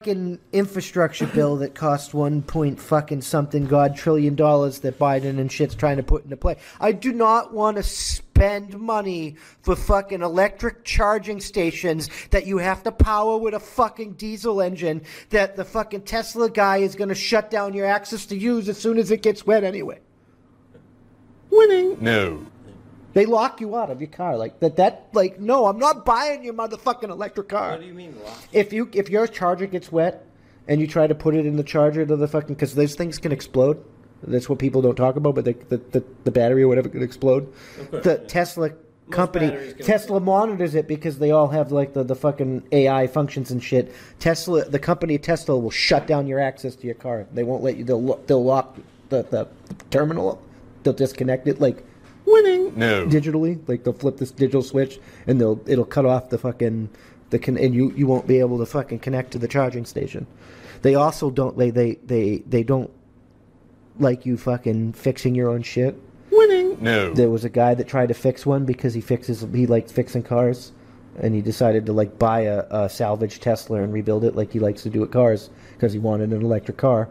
Fucking infrastructure bill that cost one point fucking something god trillion dollars that Biden and shit's trying to put into play. I do not want to spend money for fucking electric charging stations that you have to power with a fucking diesel engine that the fucking Tesla guy is going to shut down your access to use as soon as it gets wet anyway. Winning. No. They lock you out of your car like that. That like no, I'm not buying your motherfucking electric car. What do you mean lock? If you if your charger gets wet and you try to put it in the charger to the fucking because those things can explode. That's what people don't talk about, but they, the, the the battery or whatever can explode. course, the yeah. Tesla company Tesla monitors it because they all have like the, the fucking AI functions and shit. Tesla, the company Tesla will shut down your access to your car. They won't let you. They'll they'll lock the, the terminal. They'll disconnect it. Like winning No. digitally. Like they'll flip this digital switch and they'll it'll cut off the fucking the con- and you you won't be able to fucking connect to the charging station. They also don't they they they, they don't like you fucking fixing your own shit. Winning. No. There was a guy that tried to fix one because he fixes he likes fixing cars, and he decided to like buy a, a salvage Tesla and rebuild it like he likes to do with cars because he wanted an electric car.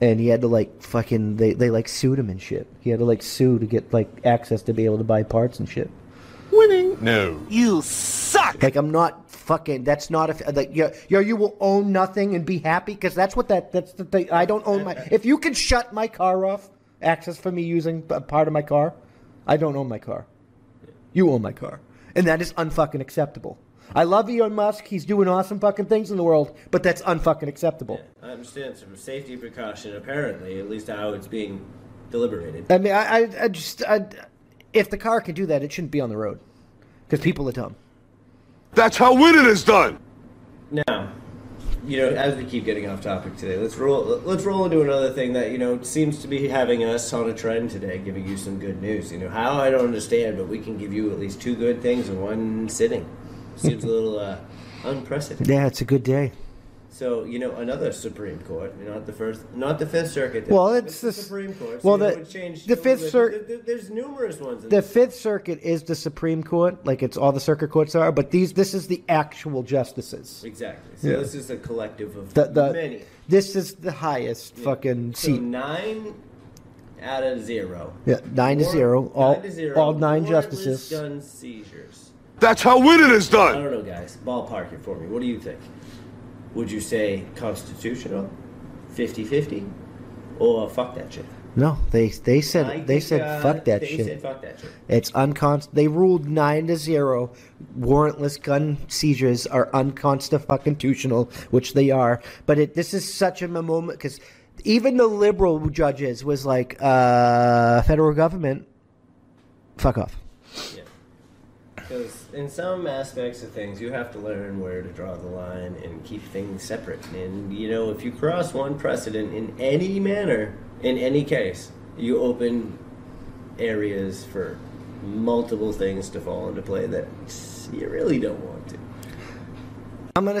And he had to like fucking they they like sued him and shit. He had to like sue to get like access to be able to buy parts and shit. Winning. No. You suck. Like I'm not fucking. That's not a like you you you will own nothing and be happy because that's what that that's the thing. I don't own my. If you can shut my car off, access for me using a part of my car, I don't own my car. You own my car, and that is unfucking acceptable. I love Elon Musk. He's doing awesome fucking things in the world, but that's unfucking acceptable. I understand some safety precaution, apparently, at least how it's being deliberated. I mean, I, I, I just, I, if the car can do that, it shouldn't be on the road because people are dumb. That's how winning is done. Now, you know, as we keep getting off topic today, let's roll. Let's roll into another thing that you know seems to be having us on a trend today, giving you some good news. You know how I don't understand, but we can give you at least two good things in one sitting. Seems a little uh, unprecedented. Yeah, it's a good day. So you know, another Supreme Court, not the first, not the Fifth Circuit. Well, it's the Supreme Court. well, so, you the- changed the Fifth Circuit. There- there- There's numerous ones. The. Fifth Circuit is the Supreme Court, like it's all the circuit courts are, but these this is the actual justices. Exactly. So Yeah. this is a collective of The, the many. this is the highest fucking So seat. nine out of zero. Yeah, nine to zero. All nine to zero. all nine justices. Gun seizures. That's how winning is done. I don't know, guys. Ballpark it for me. What do you think? Would you say constitutional, 50-50, or fuck that shit? No, they they said I they think, said uh, fuck that they shit. said fuck that shit. It's uncon. They ruled nine to zero. Warrantless gun seizures are unconstitutional, which they are. But it, this is such a moment because even the liberal judges was like, uh, federal government, fuck off. Because in some aspects of things, you have to learn where to draw the line and keep things separate. And, you know, if you cross one precedent in any manner, in any case, you open areas for multiple things to fall into play that you really don't want to. I'm gonna.